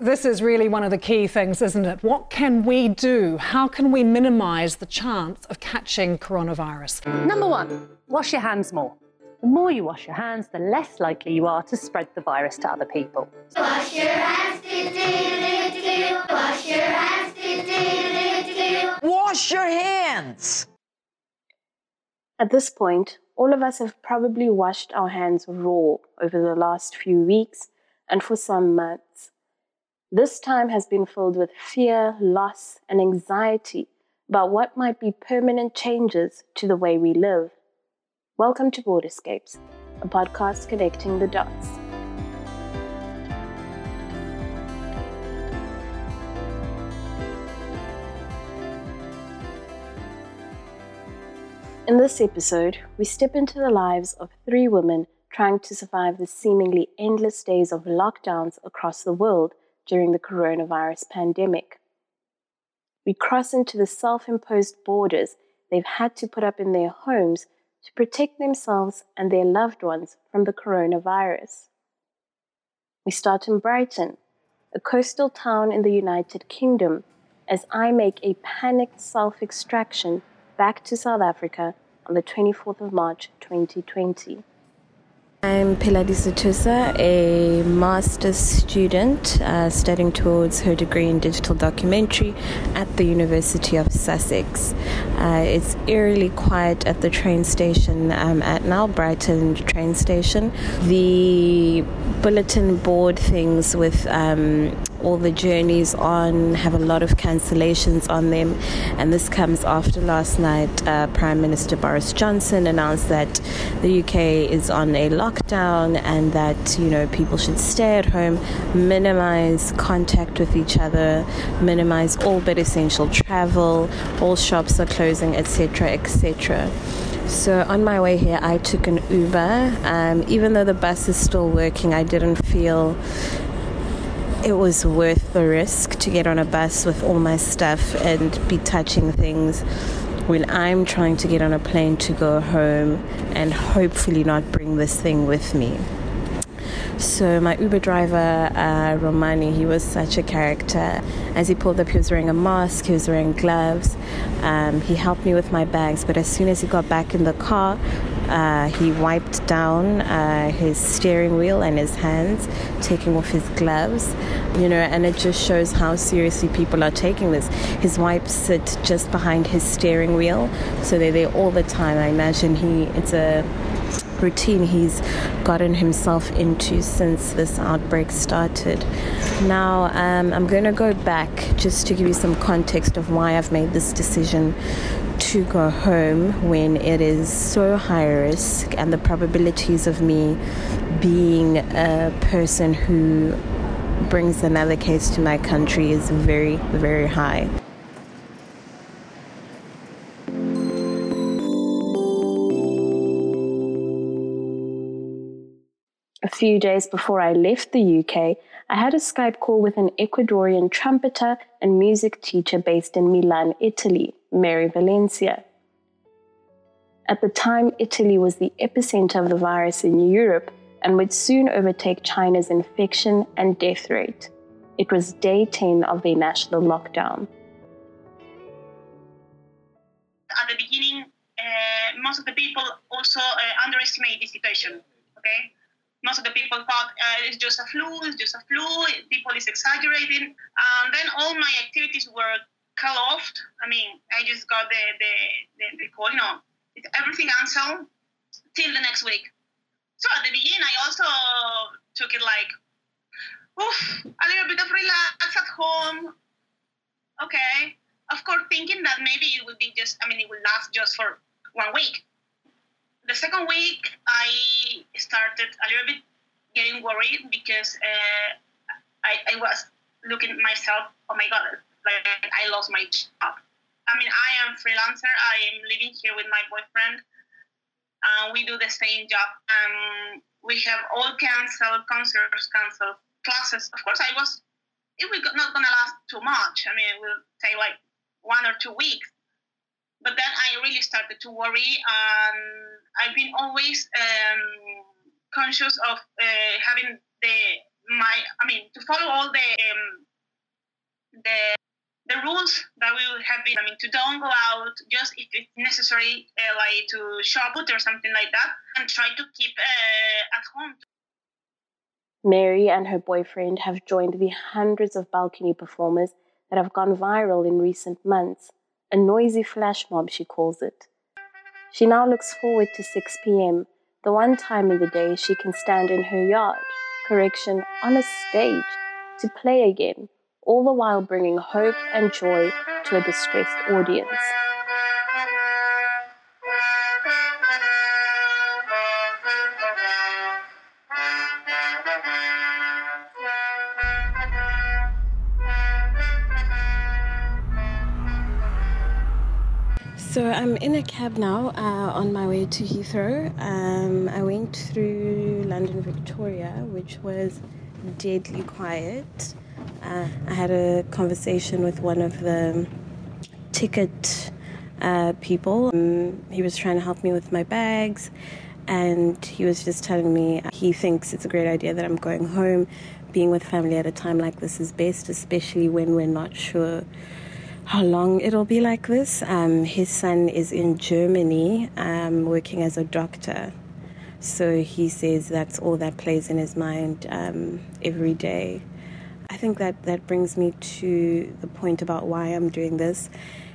This is really one of the key things, isn't it? What can we do? How can we minimize the chance of catching coronavirus? Number one, wash your hands more. The more you wash your hands, the less likely you are to spread the virus to other people. Wash your hands, do, do, do, do. Wash your hands, do, do, do, do. Wash your hands! At this point, all of us have probably washed our hands raw over the last few weeks and for some months. This time has been filled with fear, loss, and anxiety about what might be permanent changes to the way we live. Welcome to Borderscapes, a podcast connecting the dots. In this episode, we step into the lives of three women trying to survive the seemingly endless days of lockdowns across the world during the coronavirus pandemic. We cross into the self imposed borders they've had to put up in their homes to protect themselves and their loved ones from the coronavirus. We start in Brighton, a coastal town in the United Kingdom, as I make a panicked self extraction back to South Africa on the 24th of March 2020. I'm Piladi Tusa, a master's student uh, studying towards her degree in digital documentary at the University of Sussex. Uh, it's eerily quiet at the train station I'm at now, Brighton train station. The bulletin board things with um, all the journeys on have a lot of cancellations on them, and this comes after last night. Uh, Prime Minister Boris Johnson announced that the UK is on a lockdown and that you know people should stay at home, minimize contact with each other, minimize all but essential travel. All shops are closing, etc., etc. So on my way here, I took an Uber. Um, even though the bus is still working, I didn't feel it was worth the risk to get on a bus with all my stuff and be touching things when I'm trying to get on a plane to go home and hopefully not bring this thing with me. So my Uber driver, uh, Romani, he was such a character. As he pulled up, he was wearing a mask, he was wearing gloves. Um, he helped me with my bags, but as soon as he got back in the car, uh, he wiped down uh, his steering wheel and his hands, taking off his gloves. You know, and it just shows how seriously people are taking this. His wipes sit just behind his steering wheel, so they're there all the time. I imagine he it's a routine he's gotten himself into since this outbreak started. Now, um, I'm going to go back just to give you some context of why I've made this decision to go home when it is so high risk and the probabilities of me being a person who brings another case to my country is very, very high. A few days before I left the UK, I had a Skype call with an Ecuadorian trumpeter and music teacher based in Milan, Italy, Mary Valencia. At the time, Italy was the epicenter of the virus in Europe and would soon overtake China's infection and death rate. It was day 10 of their national lockdown. At the beginning, uh, most of the people also uh, underestimate the situation. Okay, most of the people thought uh, it's just a flu, it's just a flu. People is exaggerating. and then all my activities were cut off. I mean, I just got the the the, the call, you know, everything canceled till the next week. So at the beginning, I also took it like, oof, a little bit of relax at home. Okay, of course, thinking that maybe it would be just, I mean, it would last just for one week the second week, I started a little bit getting worried because uh, I, I was looking at myself, oh my God, like I lost my job. I'm mean, I am freelancer. I am living here with my boyfriend. Uh, we do the same job. Um, we have all canceled concerts, canceled classes. Of course, I was. It was not gonna last too much. I mean, we'll say like one or two weeks. But then I really started to worry, and I've been always um, conscious of uh, having the my. I mean, to follow all the um, the the rules that we have been, I mean, to don't go out just if it's necessary, uh, like to shop or something like that, and try to keep uh, at home. Mary and her boyfriend have joined the hundreds of balcony performers that have gone viral in recent months. A noisy flash mob, she calls it. She now looks forward to 6 p.m., the one time in the day she can stand in her yard, correction, on a stage, to play again all the while bringing hope and joy to a distressed audience. So I'm in a cab now uh, on my way to Heathrow. Um, I went through London Victoria, which was deadly quiet. Uh, I had a conversation with one of the ticket uh, people. Um, he was trying to help me with my bags, and he was just telling me he thinks it's a great idea that I'm going home. Being with family at a time like this is best, especially when we're not sure how long it'll be like this. Um, his son is in Germany um, working as a doctor. So he says that's all that plays in his mind um, every day. I think that that brings me to the point about why I'm doing this.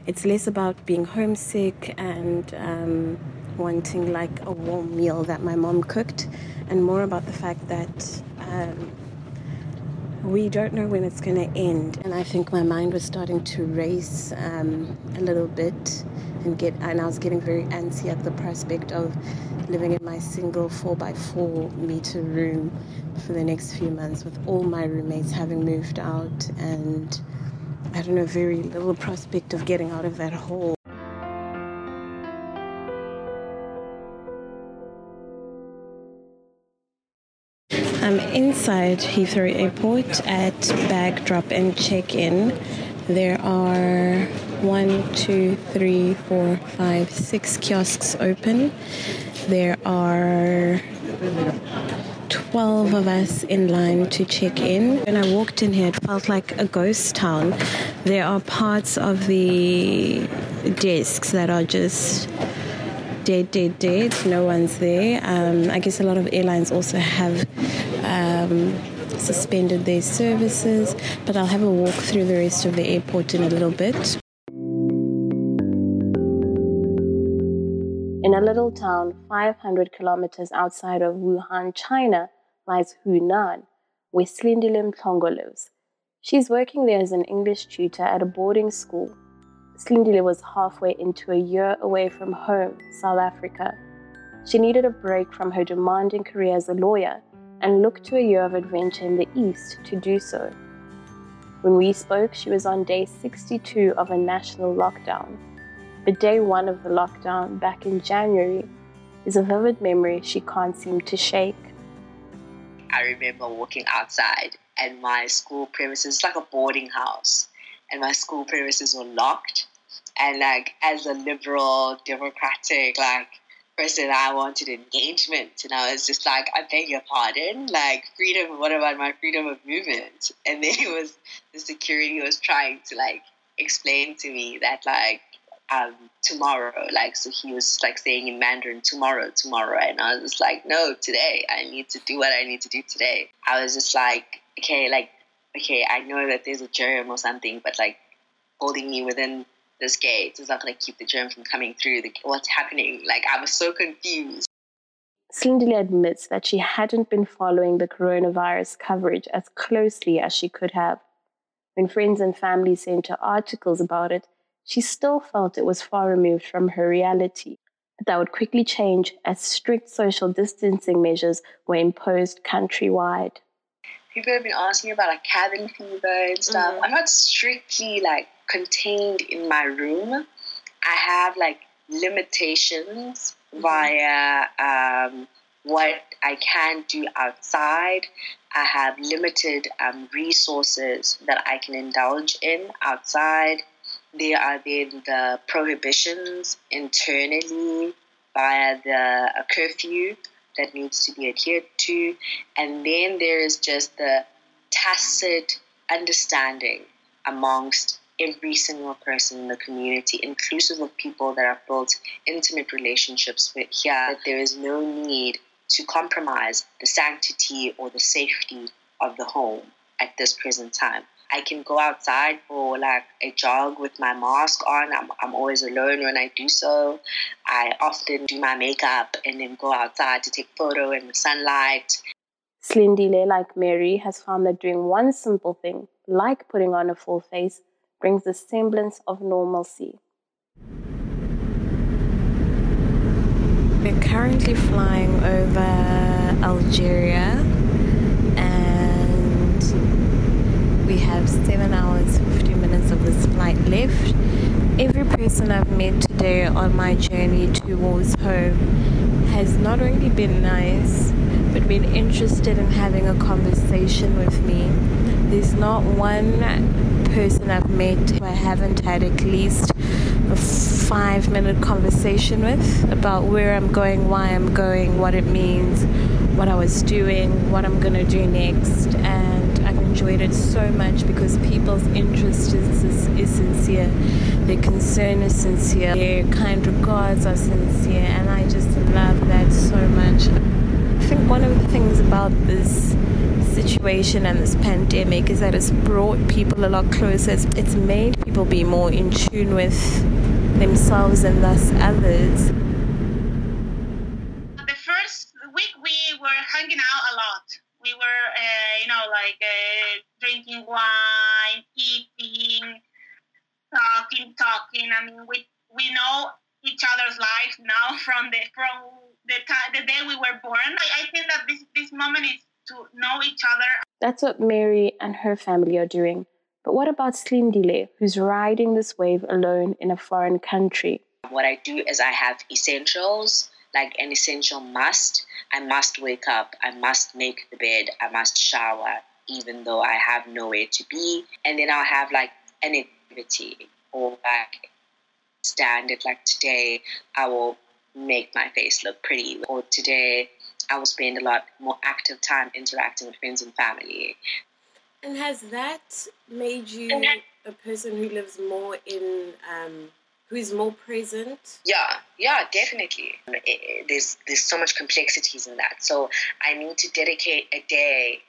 It's less about being homesick and um, wanting like a warm meal that my mom cooked, and more about the fact that um, we don't know when it's going to end. And I think my mind was starting to race um, a little bit and get, and I was getting very antsy at the prospect of living in my single 4x4 meter room for the next few months with all my roommates having moved out and I don't know, very little prospect of getting out of that hole. Inside Heathrow Airport at bag drop and check in. There are one, two, three, four, five, six kiosks open. There are 12 of us in line to check in. When I walked in here, it felt like a ghost town. There are parts of the desks that are just dead, dead, dead. No one's there. Um, I guess a lot of airlines also have um, suspended their services, but I'll have a walk through the rest of the airport in a little bit. In a little town 500 kilometers outside of Wuhan, China, lies Hunan, where Slindile Mhlongo lives. She's working there as an English tutor at a boarding school. Slindile was halfway into a year away from home, South Africa. She needed a break from her demanding career as a lawyer and looked to a year of adventure in the East to do so. When we spoke, she was on day 62 of a national lockdown but day one of the lockdown back in January is a vivid memory she can't seem to shake. I remember walking outside and my school premises, like a boarding house, and my school premises were locked. And like as a liberal, democratic, like person, I wanted engagement, and I was just like, I beg your pardon, like freedom. What about my freedom of movement? And then it was the security was trying to like explain to me that like um, tomorrow. Like, so he was like saying in Mandarin, tomorrow, tomorrow. And I was just like, no, today. I need to do what I need to do today. I was just like, okay, like, okay, I know that there's a germ or something, but like holding me within this gate is not going to keep the germ from coming through. The, what's happening? Like, I was so confused. Slindile admits that she hadn't been following the coronavirus coverage as closely as she could have. When friends and family sent her articles about it, she still felt it was far removed from her reality. But that would quickly change as strict social distancing measures were imposed countrywide. People have been asking about like cabin fever and stuff. Mm-hmm. I'm not strictly like contained in my room, I have like limitations via um, what I can do outside. I have limited um, resources that I can indulge in outside. There are then the prohibitions internally via the a curfew that needs to be adhered to. And then there is just the tacit understanding amongst every single person in the community, inclusive of people that have built intimate relationships with here, that there is no need to compromise the sanctity or the safety of the home at this present time. I can go outside for like a jog with my mask on. I'm, I'm always alone when I do so. I often do my makeup and then go outside to take photo in the sunlight. Slindile, like Mary, has found that doing one simple thing, like putting on a full face, brings a semblance of normalcy. We're currently flying over Algeria and we have 7 hours 50 minutes of this flight left. Every person I've met today on my journey towards home has not only been nice but been interested in having a conversation with me. Not one person I've met who I haven't had at least a five minute conversation with about where I'm going, why I'm going, what it means, what I was doing, what I'm going to do next. And I've enjoyed it so much because people's interest is, is, is sincere, their concern is sincere, their kind regards are sincere, and I just love that so much. I think one of the things about this situation and this pandemic is that it's brought people a lot closer. It's, made people be more in tune with themselves and thus others. The first week we were hanging out a lot. We were, uh, you know, like uh, drinking wine, eating, talking, talking. I mean, we we know each other's lives now from the from the time the day we were born. I, I think that this this moment is to know each other. That's what Mary and her family are doing. But what about Slindile, who's riding this wave alone in a foreign country? What I do is I have essentials, like an essential must. I must wake up, I must make the bed, I must shower, even though I have nowhere to be. And then I'll have like an activity or like standard, like today, I will make my face look pretty, or today, I will spend a lot more active time interacting with friends and family. And has that made you a person who lives more in, um, who is more present? Yeah, yeah, definitely. It, it, there's there's so much complexities in that. So I need to dedicate a day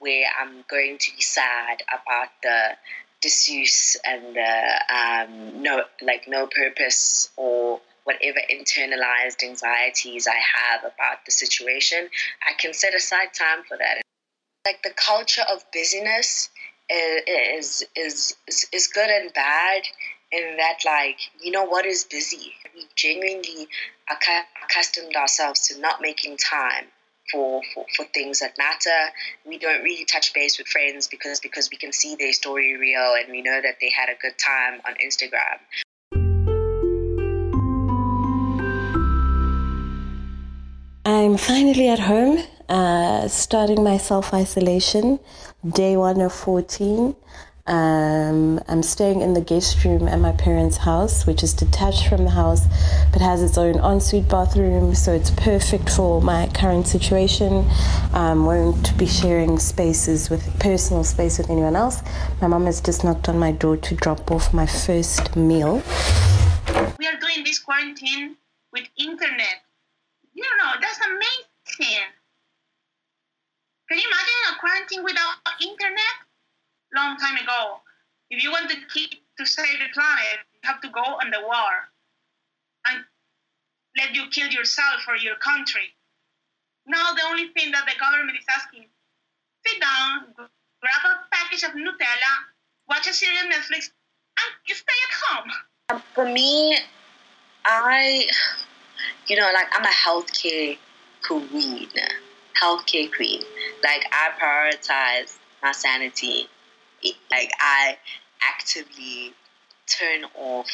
where I'm going to be sad about the disuse and the um, no like no purpose or whatever internalized anxieties I have about the situation, I can set aside time for that. Like the culture of busyness is is is, is good and bad in that like you know what is busy we genuinely accustomed ourselves to not making time for, for, for things that matter. We don't really touch base with friends because because we can see their story reel and we know that they had a good time on Instagram. I'm finally at home, uh, starting my self isolation, day one of 14. Um, I'm staying in the guest room at my parents' house, which is detached from the house but has its own ensuite bathroom, so it's perfect for my current situation. Um, won't be sharing spaces with personal space with anyone else. My mom has just knocked on my door to drop off my first meal. We are doing this quarantine with internet you know, that's amazing. Can you imagine without internet? Long time ago. If you want to keep to save the planet, you have to go on the war and let you kill yourself or your country. Now the only thing that the government is asking, sit down, grab a package of Nutella, watch a series on Netflix, and stay at home. For me, I you know, like I'm a healthcare queen, healthcare queen. Like I prioritize my sanity. Like I actively turn off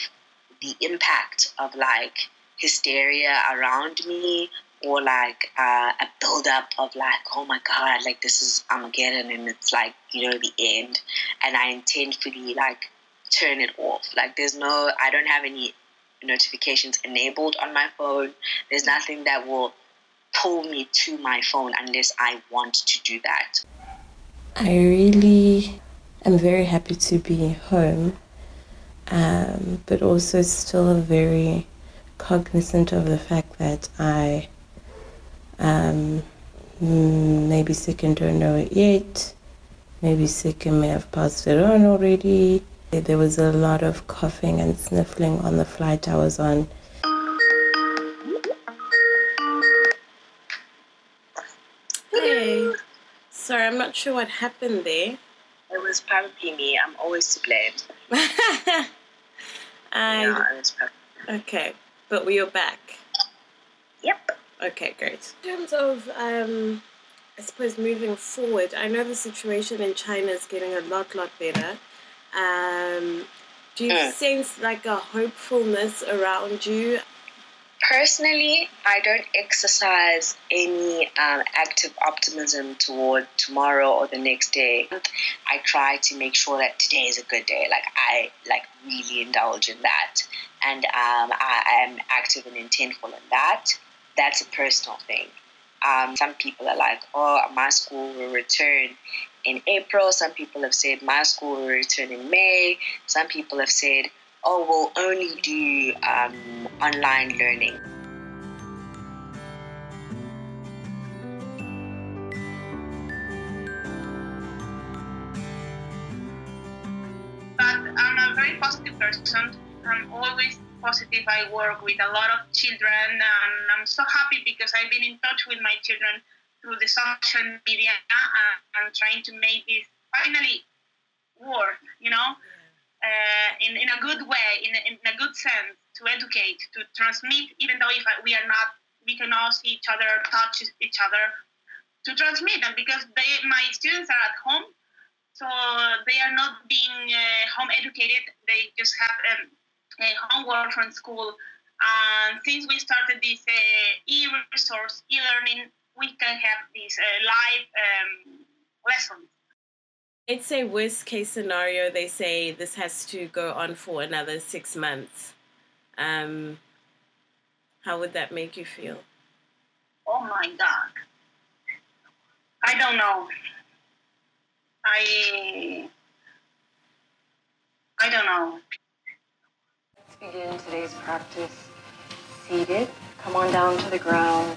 the impact of like hysteria around me or like uh, a buildup of like, oh my god, like this is Armageddon and it's like you know the end, and I intentionally like turn it off. Like there's no, I don't have any notifications enabled on my phone. There's nothing that will pull me to my phone unless I want to do that. I really am very happy to be home, um, but also still very cognizant of the fact that I um, maybe sick and don't know it yet. Maybe sick and may have passed it on already. There was a lot of coughing and sniffling on the flight I was on. Sorry, I'm not sure what happened there. It was probably me. I'm always to blame. I, Yeah, it was probably okay, but we are back. Yep. Okay, great. In terms of, um, I suppose, moving forward, I know the situation in China is getting a lot, lot better. Um, do you Mm. sense like a hopefulness around you? Personally, I don't exercise any um, active optimism toward tomorrow or the next day. I try to make sure that today is a good day. Like I like really indulge in that, and um, I am active and intentful in that. That's a personal thing. Um, some people are like, "Oh, my school will return in April." Some people have said my school will return in May. Some people have said, "Oh, we'll only do um, online learning." but I'm a very positive person. I'm always positive. I work with a lot of children, and I'm so happy because I've been in touch with my children through the social media uh, and trying to make this finally work, you know, in, in a good way, in in a good sense, to educate, to transmit, even though if we are not, we cannot see each other, touch each other, to transmit them because they, my students are at home so they are not being uh, home educated. They just have um, uh, homework from school. And since we started this uh, e-resource, e-learning, we can have these uh, live um, lessons. Let's say worst case scenario, they say this has to go on for another six months. Um, how would that make you feel? Oh my God. I don't know. I I don't know. Let's begin today's practice seated. Come on down to the ground.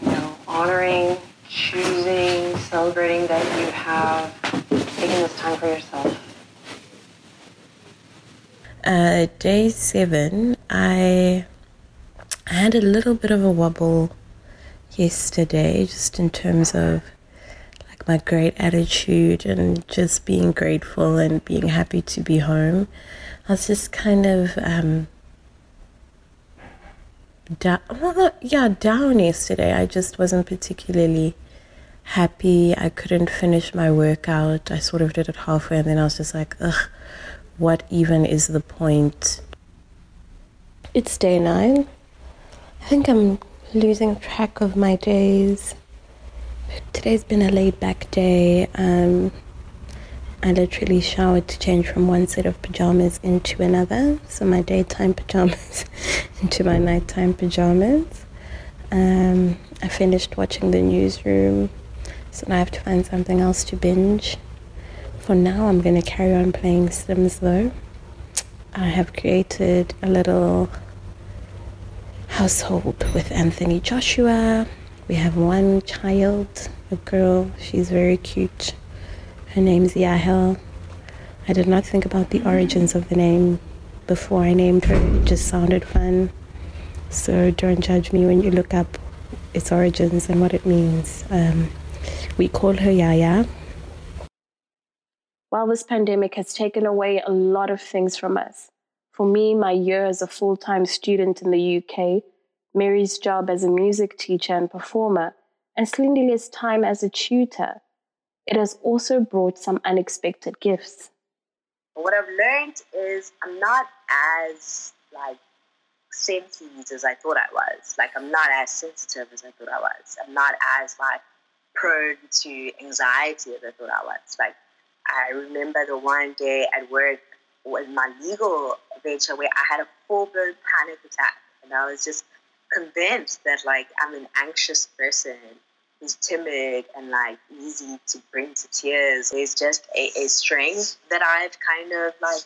You know, honoring, choosing, celebrating that you have taken this time for yourself. Uh, day seven, I I had a little bit of a wobble yesterday, just in terms of like my great attitude and just being grateful and being happy to be home. I was just kind of um, down, well, yeah, down yesterday. I just wasn't particularly happy. I couldn't finish my workout. I sort of did it halfway, and then I was just like, ugh, what even is the point? It's day nine. I think I'm losing track of my days. Today's been a laid back day. Um, I literally showered to change from one set of pajamas into another. So my daytime pajamas into my nighttime pajamas. Um, I finished watching the newsroom, so now I have to find something else to binge. For now, I'm going to carry on playing Sims though. I have created a little household with Anthony Joshua. We have one child, a girl. She's very cute. Her name's Yahel. I did not think about the origins of the name before I named her. It just sounded fun. So don't judge me when you look up its origins and what it means. Um, we call her Yaya. While this pandemic has taken away a lot of things from us, for me, my year as a full time student in the UK, Mary's job as a music teacher and performer, and Slindile's time as a tutor, it has also brought some unexpected gifts. What I've learned is I'm not as like sensitive as I thought I was. Like I'm not as sensitive as I thought I was. I'm not as like prone to anxiety as I thought I was. Like I remember the one day at work was my legal venture where I had a full blown panic attack and I was just convinced that like I'm an anxious person who's timid and like easy to bring to tears. There's just a, a strength that I've kind of like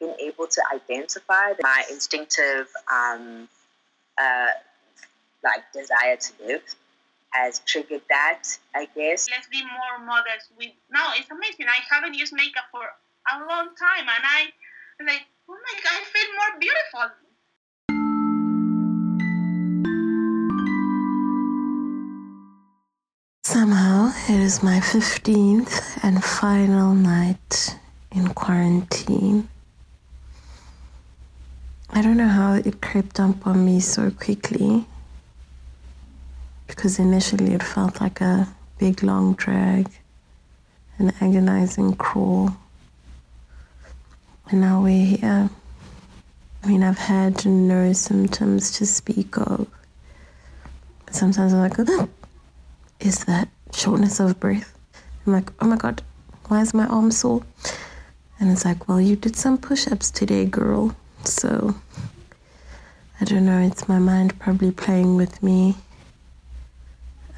been able to identify my instinctive um, uh, like desire to live has triggered that, I guess. Let's be more modest. With now, it's amazing. I haven't used makeup for a long time, and I like, oh my god, I feel more beautiful. Somehow, it is my 15th and final night in quarantine. I don't know how it crept up on me so quickly because initially it felt like a big long drag, an agonizing crawl. And now we're here. I mean, I've had no symptoms to speak of. Sometimes I'm like, oh, is that shortness of breath? I'm like, oh my God, why is my arm sore? And it's like, well, you did some push ups today, girl. So I don't know, it's my mind probably playing with me.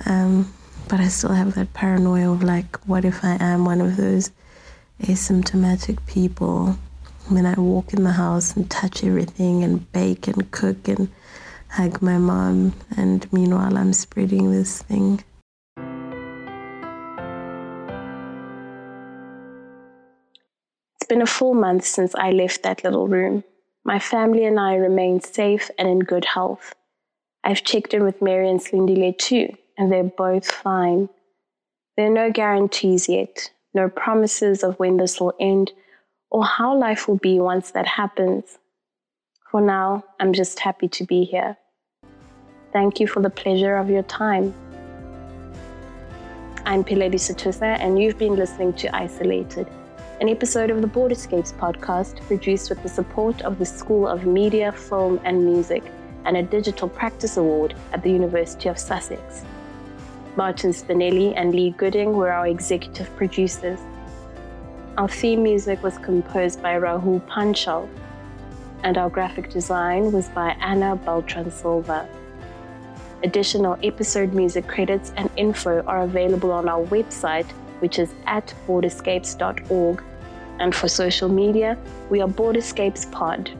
Um, but I still have that paranoia of like, what if I am one of those asymptomatic people? When I walk in the house and touch everything and bake and cook and hug my mom, and meanwhile I'm spreading this thing. It's been a full month since I left that little room. My family and I remain safe and in good health. I've checked in with Mary and Slindile too, and they're both fine. There are no guarantees yet, no promises of when this will end or how life will be once that happens. For now, I'm just happy to be here. Thank you for the pleasure of your time. I'm Piledi Satusa, and you've been listening to Isolated, an episode of the Borderscapes podcast produced with the support of the School of Media, Film and Music and a Digital Practice Award at the University of Sussex. Martin Spinelli and Lee Gooding were our executive producers. Our theme music was composed by Rahul Panchal, and our graphic design was by Anna Beltran Silva. Additional episode music credits and info are available on our website, which is at borderscapes.org. And for social media, we are Borderscapes Pod.